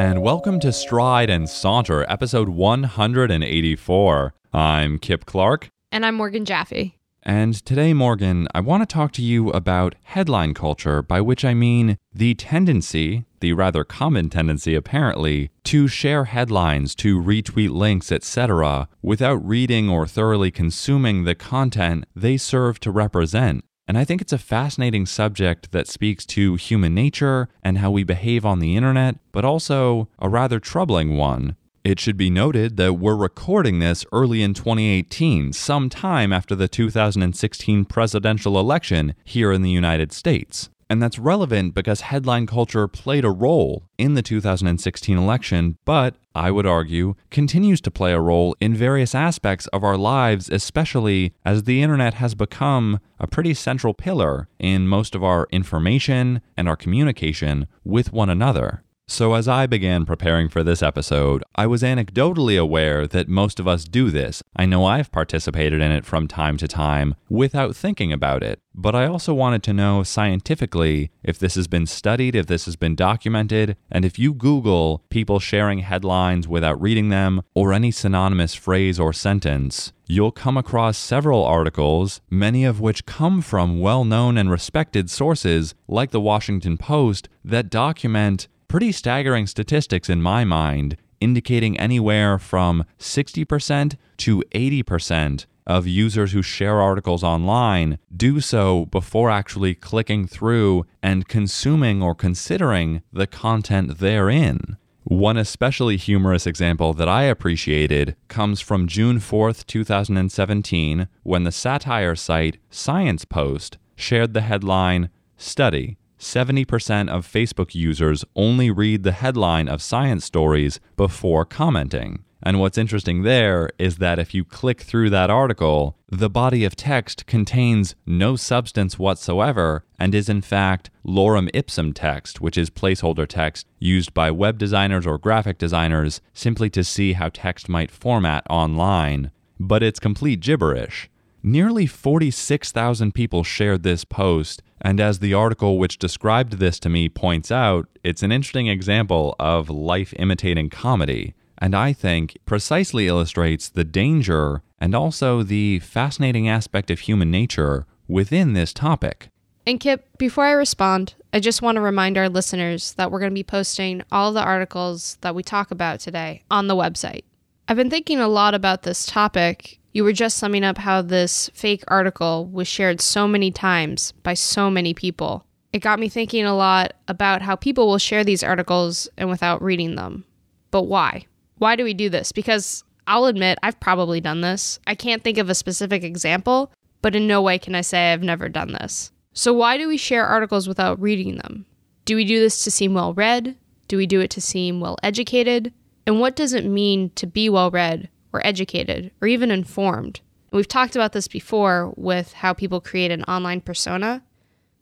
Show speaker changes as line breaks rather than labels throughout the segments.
And welcome to Stride and Saunter, episode 184. I'm Kip Clark.
And I'm Morgan Jaffe.
And today, Morgan, I want to talk to you about headline culture, by which I mean the tendency, the rather common tendency apparently, to share headlines, to retweet links, etc., without reading or thoroughly consuming the content they serve to represent. And I think it's a fascinating subject that speaks to human nature and how we behave on the internet, but also a rather troubling one. It should be noted that we're recording this early in 2018, some time after the 2016 presidential election here in the United States. And that's relevant because headline culture played a role in the 2016 election, but I would argue continues to play a role in various aspects of our lives, especially as the internet has become a pretty central pillar in most of our information and our communication with one another. So, as I began preparing for this episode, I was anecdotally aware that most of us do this. I know I've participated in it from time to time without thinking about it. But I also wanted to know scientifically if this has been studied, if this has been documented, and if you Google people sharing headlines without reading them or any synonymous phrase or sentence, you'll come across several articles, many of which come from well known and respected sources like the Washington Post, that document pretty staggering statistics in my mind, indicating anywhere from 60% to 80% of users who share articles online do so before actually clicking through and consuming or considering the content therein. One especially humorous example that I appreciated comes from June 4th, 2017, when the satire site Science Post shared the headline Study 70% of Facebook users only read the headline of science stories before commenting. And what's interesting there is that if you click through that article, the body of text contains no substance whatsoever and is in fact lorem ipsum text, which is placeholder text used by web designers or graphic designers simply to see how text might format online. But it's complete gibberish. Nearly 46,000 people shared this post, and as the article which described this to me points out, it's an interesting example of life imitating comedy, and I think precisely illustrates the danger and also the fascinating aspect of human nature within this topic.
And Kip, before I respond, I just want to remind our listeners that we're going to be posting all the articles that we talk about today on the website. I've been thinking a lot about this topic you were just summing up how this fake article was shared so many times by so many people. It got me thinking a lot about how people will share these articles and without reading them. But why? Why do we do this? Because I'll admit I've probably done this. I can't think of a specific example, but in no way can I say I've never done this. So, why do we share articles without reading them? Do we do this to seem well read? Do we do it to seem well educated? And what does it mean to be well read or educated or even informed. We've talked about this before with how people create an online persona.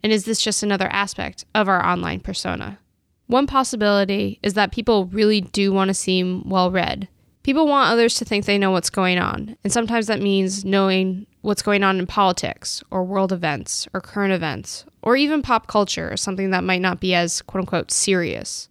And is this just another aspect of our online persona? One possibility is that people really do want to seem well read. People want others to think they know what's going on, and sometimes that means knowing what's going on in politics or world events or current events or even pop culture or something that might not be as quote unquote serious.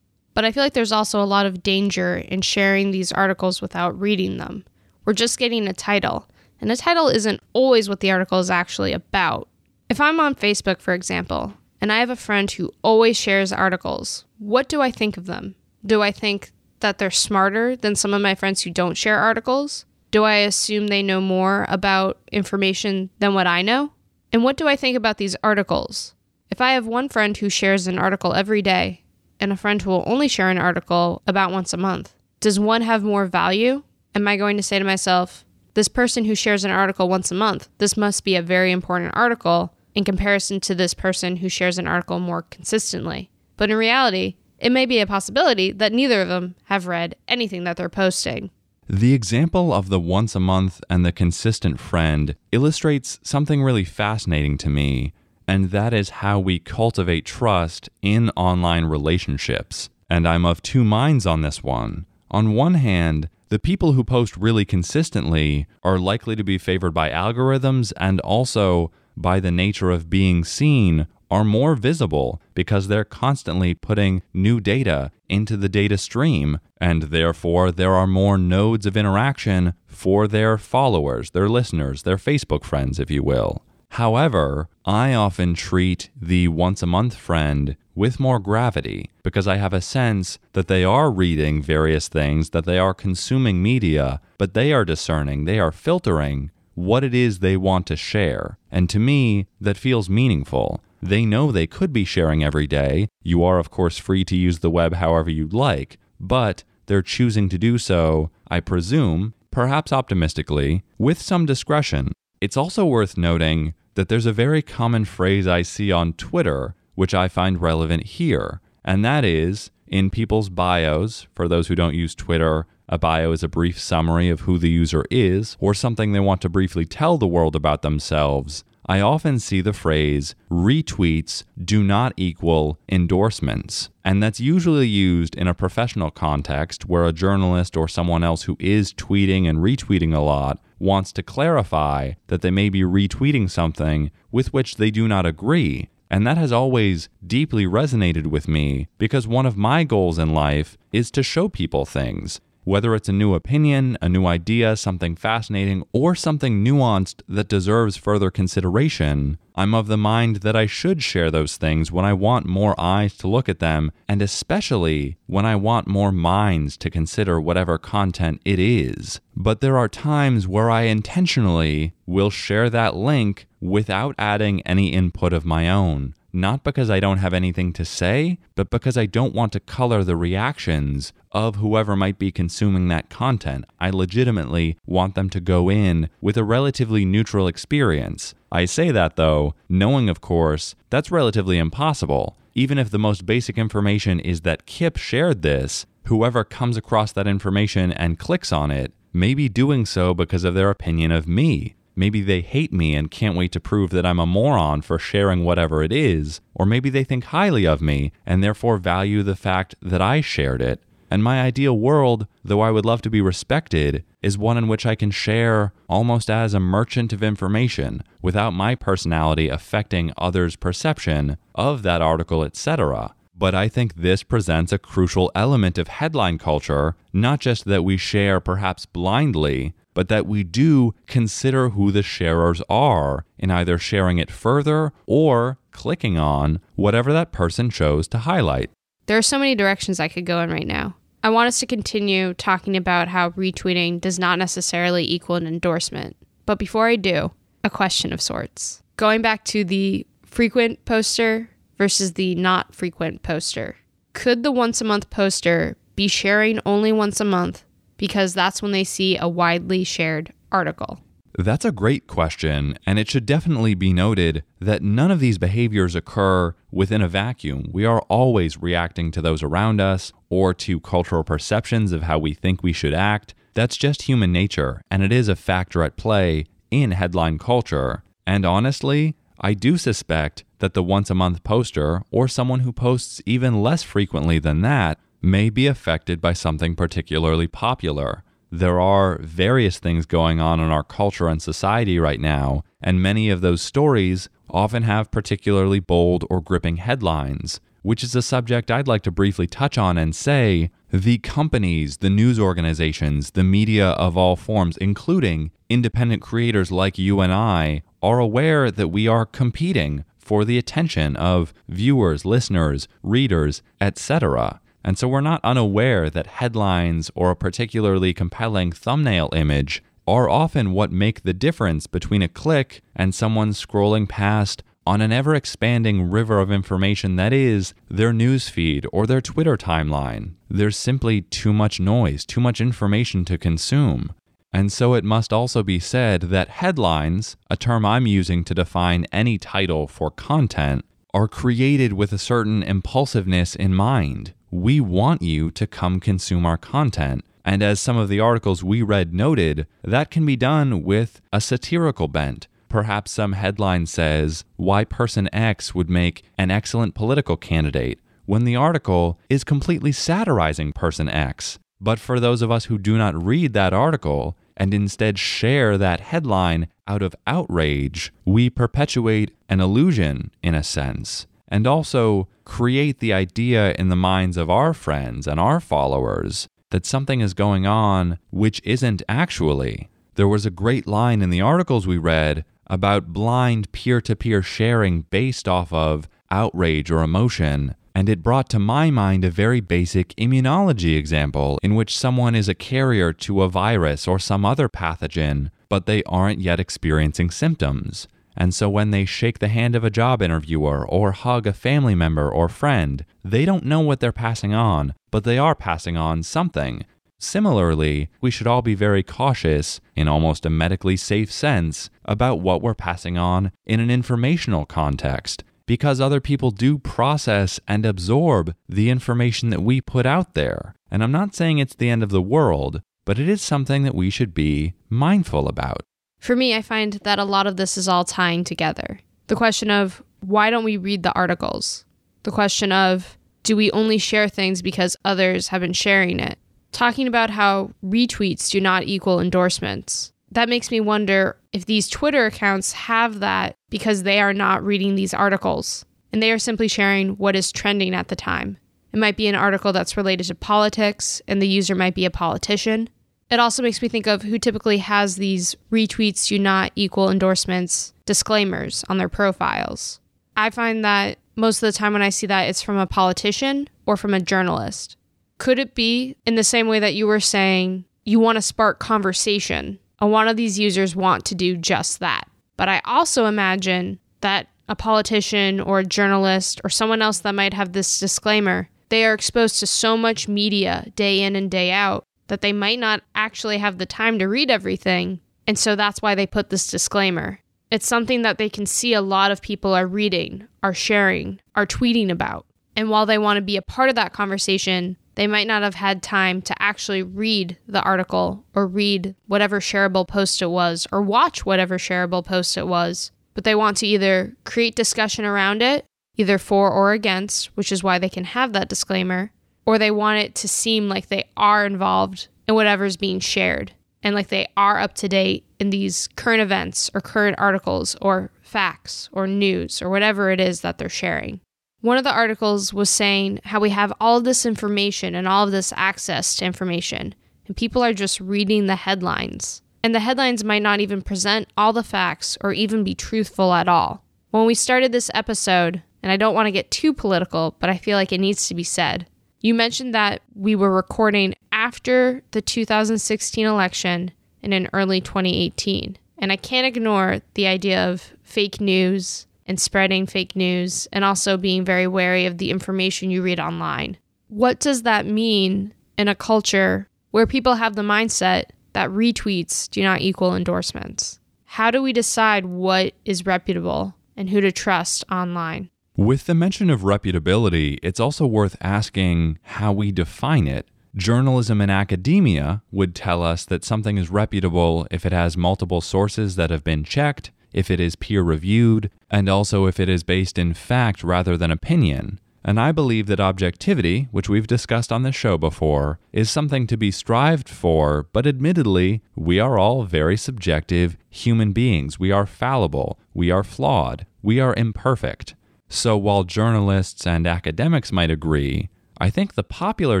But I feel like there's also a lot of danger in sharing these articles without reading them. We're just getting a title, and a title isn't always what the article is actually about. If I'm on Facebook, for example, and I have a friend who always shares articles, what do I think of them? Do I think that they're smarter than some of my friends who don't share articles? Do I assume they know more about information than what I know? And what do I think about these articles? If I have one friend who shares an article every day and a friend who will only share an article about once a month? Does one have more value? Am I going to say to myself, this person who shares an article once a month, this must be a very important article in comparison to this person who shares an article more consistently? But in reality, it may be a possibility that neither of them have read anything that they're posting.
The example of the once a month and the consistent friend illustrates something really fascinating to me and that is how we cultivate trust in online relationships. And I'm of two minds on this one. On one hand, the people who post really consistently are likely to be favored by algorithms and also by the nature of being seen are more visible because they're constantly putting new data into the data stream, and therefore there are more nodes of interaction for their followers, their listeners, their Facebook friends, if you will. However, I often treat the once a month friend with more gravity because I have a sense that they are reading various things, that they are consuming media, but they are discerning, they are filtering what it is they want to share. And to me, that feels meaningful. They know they could be sharing every day. You are, of course, free to use the web however you'd like, but they're choosing to do so, I presume, perhaps optimistically, with some discretion. It's also worth noting that there's a very common phrase I see on Twitter which I find relevant here, and that is in people's bios. For those who don't use Twitter, a bio is a brief summary of who the user is or something they want to briefly tell the world about themselves. I often see the phrase retweets do not equal endorsements. And that's usually used in a professional context where a journalist or someone else who is tweeting and retweeting a lot wants to clarify that they may be retweeting something with which they do not agree. And that has always deeply resonated with me because one of my goals in life is to show people things. Whether it's a new opinion, a new idea, something fascinating, or something nuanced that deserves further consideration, I'm of the mind that I should share those things when I want more eyes to look at them, and especially when I want more minds to consider whatever content it is. But there are times where I intentionally will share that link without adding any input of my own not because I don't have anything to say, but because I don't want to color the reactions of whoever might be consuming that content. I legitimately want them to go in with a relatively neutral experience. I say that though, knowing, of course, that's relatively impossible. Even if the most basic information is that Kip shared this, whoever comes across that information and clicks on it may be doing so because of their opinion of me. Maybe they hate me and can't wait to prove that I'm a moron for sharing whatever it is, or maybe they think highly of me and therefore value the fact that I shared it. And my ideal world, though I would love to be respected, is one in which I can share almost as a merchant of information without my personality affecting others' perception of that article, etc. But I think this presents a crucial element of headline culture, not just that we share perhaps blindly, but that we do consider who the sharers are in either sharing it further or clicking on whatever that person chose to highlight.
There are so many directions I could go in right now. I want us to continue talking about how retweeting does not necessarily equal an endorsement. But before I do, a question of sorts. Going back to the frequent poster versus the not frequent poster. Could the once a month poster be sharing only once a month because that's when they see a widely shared article?
That's a great question, and it should definitely be noted that none of these behaviors occur within a vacuum. We are always reacting to those around us or to cultural perceptions of how we think we should act. That's just human nature, and it is a factor at play in headline culture. And honestly, I do suspect that the once a month poster, or someone who posts even less frequently than that, may be affected by something particularly popular. There are various things going on in our culture and society right now, and many of those stories often have particularly bold or gripping headlines, which is a subject I'd like to briefly touch on and say the companies, the news organizations, the media of all forms, including independent creators like you and I, are aware that we are competing for the attention of viewers, listeners, readers, etc. And so we're not unaware that headlines or a particularly compelling thumbnail image are often what make the difference between a click and someone scrolling past on an ever expanding river of information that is their newsfeed or their Twitter timeline. There's simply too much noise, too much information to consume. And so it must also be said that headlines, a term I'm using to define any title for content, are created with a certain impulsiveness in mind we want you to come consume our content. And as some of the articles we read noted, that can be done with a satirical bent. Perhaps some headline says, Why Person X would make an excellent political candidate, when the article is completely satirizing Person X. But for those of us who do not read that article, and instead share that headline out of outrage, we perpetuate an illusion in a sense, and also create the idea in the minds of our friends and our followers that something is going on which isn't actually. There was a great line in the articles we read about blind peer to peer sharing based off of outrage or emotion. And it brought to my mind a very basic immunology example in which someone is a carrier to a virus or some other pathogen, but they aren't yet experiencing symptoms. And so when they shake the hand of a job interviewer or hug a family member or friend, they don't know what they're passing on, but they are passing on something. Similarly, we should all be very cautious, in almost a medically safe sense, about what we're passing on in an informational context, because other people do process and absorb the information that we put out there. And I'm not saying it's the end of the world, but it is something that we should be mindful about.
For me, I find that a lot of this is all tying together. The question of why don't we read the articles? The question of do we only share things because others have been sharing it? Talking about how retweets do not equal endorsements. That makes me wonder if these Twitter accounts have that because they are not reading these articles and they are simply sharing what is trending at the time. It might be an article that's related to politics and the user might be a politician. It also makes me think of who typically has these retweets do not equal endorsements disclaimers on their profiles. I find that most of the time when I see that, it's from a politician or from a journalist. Could it be in the same way that you were saying you want to spark conversation? And one of these users want to do just that. But I also imagine that a politician or a journalist or someone else that might have this disclaimer, they are exposed to so much media day in and day out that they might not actually have the time to read everything. And so that's why they put this disclaimer. It's something that they can see a lot of people are reading, are sharing, are tweeting about. And while they want to be a part of that conversation, they might not have had time to actually read the article or read whatever shareable post it was or watch whatever shareable post it was. But they want to either create discussion around it, either for or against, which is why they can have that disclaimer, or they want it to seem like they are involved in whatever's being shared and like they are up to date in these current events or current articles or facts or news or whatever it is that they're sharing. One of the articles was saying how we have all this information and all of this access to information, and people are just reading the headlines. And the headlines might not even present all the facts or even be truthful at all. When we started this episode, and I don't want to get too political, but I feel like it needs to be said, you mentioned that we were recording after the 2016 election and in early 2018. And I can't ignore the idea of fake news and spreading fake news and also being very wary of the information you read online. What does that mean in a culture where people have the mindset that retweets do not equal endorsements? How do we decide what is reputable and who to trust online?
With the mention of reputability, it's also worth asking how we define it. Journalism and academia would tell us that something is reputable if it has multiple sources that have been checked, if it is peer reviewed, and also if it is based in fact rather than opinion. And I believe that objectivity, which we've discussed on this show before, is something to be strived for, but admittedly, we are all very subjective human beings. We are fallible, we are flawed, we are imperfect. So while journalists and academics might agree, I think the popular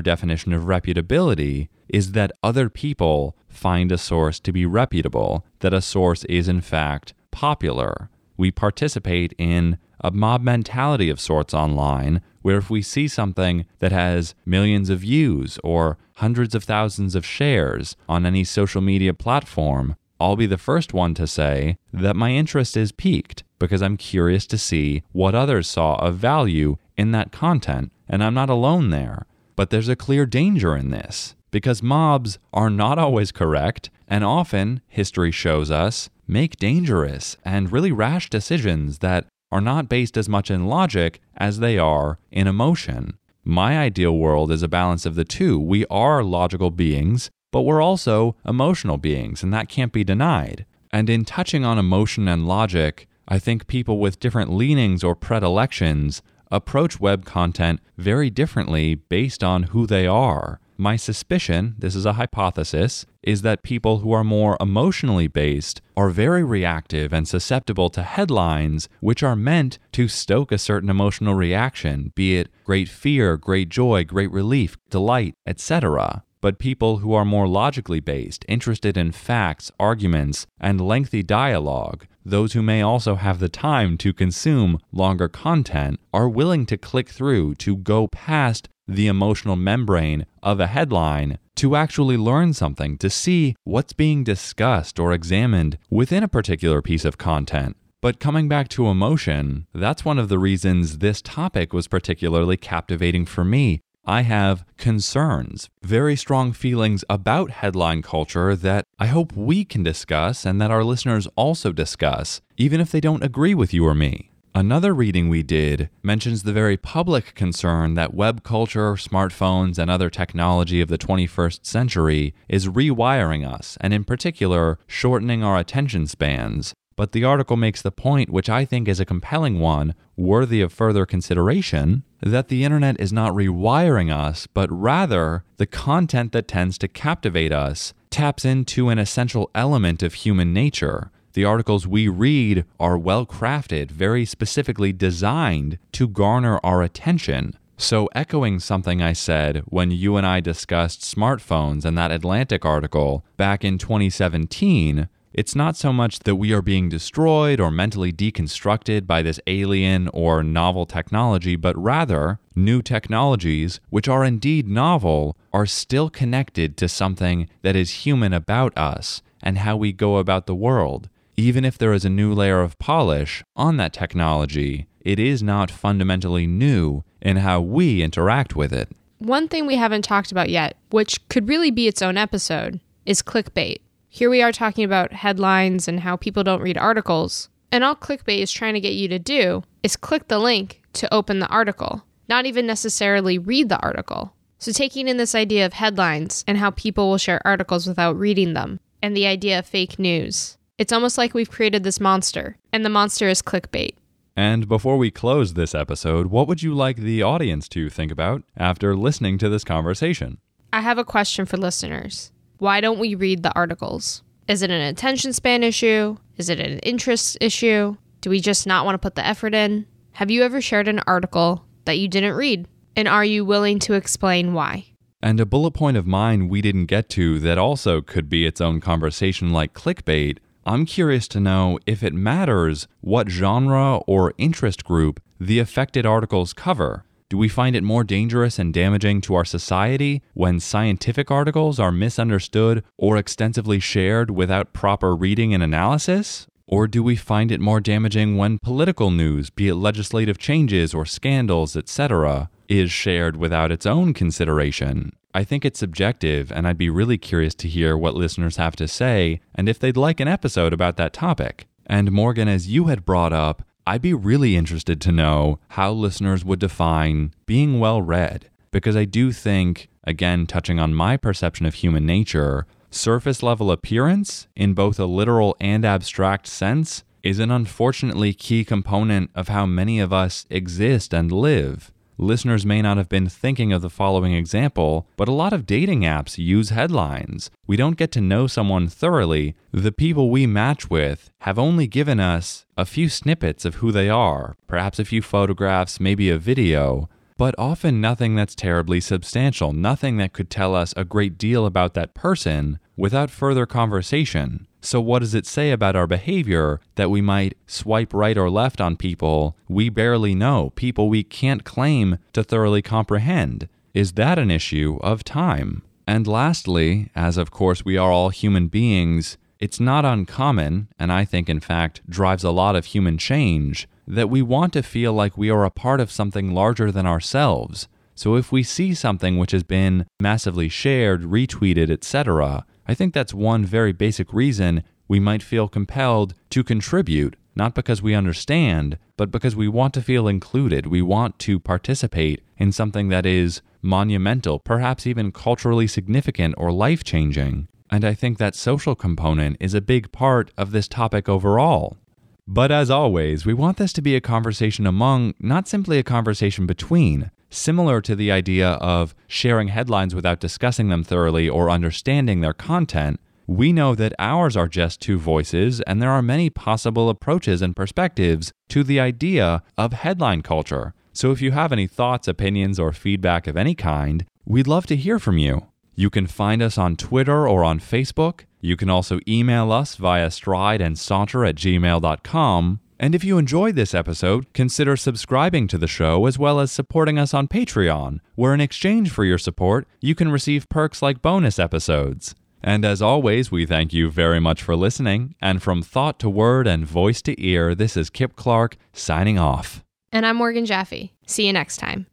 definition of reputability is that other people find a source to be reputable, that a source is in fact popular. We participate in a mob mentality of sorts online, where if we see something that has millions of views or hundreds of thousands of shares on any social media platform, I'll be the first one to say that my interest is piqued because I'm curious to see what others saw of value in that content, and I'm not alone there. But there's a clear danger in this because mobs are not always correct, and often, history shows us, make dangerous and really rash decisions that are not based as much in logic as they are in emotion. My ideal world is a balance of the two. We are logical beings, but we're also emotional beings, and that can't be denied. And in touching on emotion and logic, I think people with different leanings or predilections approach web content very differently based on who they are. My suspicion, this is a hypothesis, is that people who are more emotionally based are very reactive and susceptible to headlines which are meant to stoke a certain emotional reaction, be it great fear, great joy, great relief, delight, etc. But people who are more logically based, interested in facts, arguments, and lengthy dialogue, those who may also have the time to consume longer content, are willing to click through, to go past the emotional membrane of a headline to actually learn something, to see what's being discussed or examined within a particular piece of content. But coming back to emotion, that's one of the reasons this topic was particularly captivating for me. I have concerns, very strong feelings about headline culture that I hope we can discuss and that our listeners also discuss, even if they don't agree with you or me. Another reading we did mentions the very public concern that web culture, smartphones, and other technology of the 21st century is rewiring us, and in particular, shortening our attention spans, but the article makes the point, which I think is a compelling one, worthy of further consideration, that the internet is not rewiring us, but rather the content that tends to captivate us taps into an essential element of human nature. The articles we read are well crafted, very specifically designed to garner our attention. So, echoing something I said when you and I discussed smartphones and that Atlantic article back in 2017, it's not so much that we are being destroyed or mentally deconstructed by this alien or novel technology, but rather, new technologies, which are indeed novel, are still connected to something that is human about us and how we go about the world. Even if there is a new layer of polish on that technology, it is not fundamentally new in how we interact with it.
One thing we haven't talked about yet, which could really be its own episode, is clickbait. Here we are talking about headlines and how people don't read articles. And all clickbait is trying to get you to do is click the link to open the article, not even necessarily read the article. So, taking in this idea of headlines and how people will share articles without reading them, and the idea of fake news, it's almost like we've created this monster, and the monster is clickbait.
And before we close this episode, what would you like the audience to think about after listening to this conversation?
I have a question for listeners. Why don't we read the articles? Is it an attention span issue? Is it an interest issue? Do we just not want to put the effort in? Have you ever shared an article that you didn't read? And are you willing to explain why?
And a bullet point of mine we didn't get to that also could be its own conversation like clickbait. I'm curious to know if it matters what genre or interest group the affected articles cover. Do we find it more dangerous and damaging to our society when scientific articles are misunderstood or extensively shared without proper reading and analysis? Or do we find it more damaging when political news, be it legislative changes or scandals, etc., is shared without its own consideration? I think it's subjective, and I'd be really curious to hear what listeners have to say and if they'd like an episode about that topic. And Morgan, as you had brought up, I'd be really interested to know how listeners would define being well read, because I do think, again, touching on my perception of human nature, surface level appearance, in both a literal and abstract sense, is an unfortunately key component of how many of us exist and live. Listeners may not have been thinking of the following example, but a lot of dating apps use headlines. We don't get to know someone thoroughly. The people we match with have only given us a few snippets of who they are, perhaps a few photographs, maybe a video, but often nothing that's terribly substantial, nothing that could tell us a great deal about that person without further conversation. So, what does it say about our behavior that we might swipe right or left on people we barely know, people we can't claim to thoroughly comprehend? Is that an issue of time? And lastly, as of course we are all human beings, it's not uncommon, and I think in fact drives a lot of human change, that we want to feel like we are a part of something larger than ourselves. So if we see something which has been massively shared, retweeted, etc., I think that's one very basic reason we might feel compelled to contribute, not because we understand, but because we want to feel included. We want to participate in something that is monumental, perhaps even culturally significant or life changing. And I think that social component is a big part of this topic overall. But as always, we want this to be a conversation among, not simply a conversation between. Similar to the idea of sharing headlines without discussing them thoroughly or understanding their content, we know that ours are just two voices, and there are many possible approaches and perspectives to the idea of headline culture. So if you have any thoughts, opinions, or feedback of any kind, we'd love to hear from you. You can find us on Twitter or on Facebook. You can also email us via stride and saunter at gmail.com. And if you enjoyed this episode, consider subscribing to the show as well as supporting us on Patreon, where in exchange for your support, you can receive perks like bonus episodes. And as always, we thank you very much for listening. And from thought to word and voice to ear, this is Kip Clark signing off.
And I'm Morgan Jaffe. See you next time.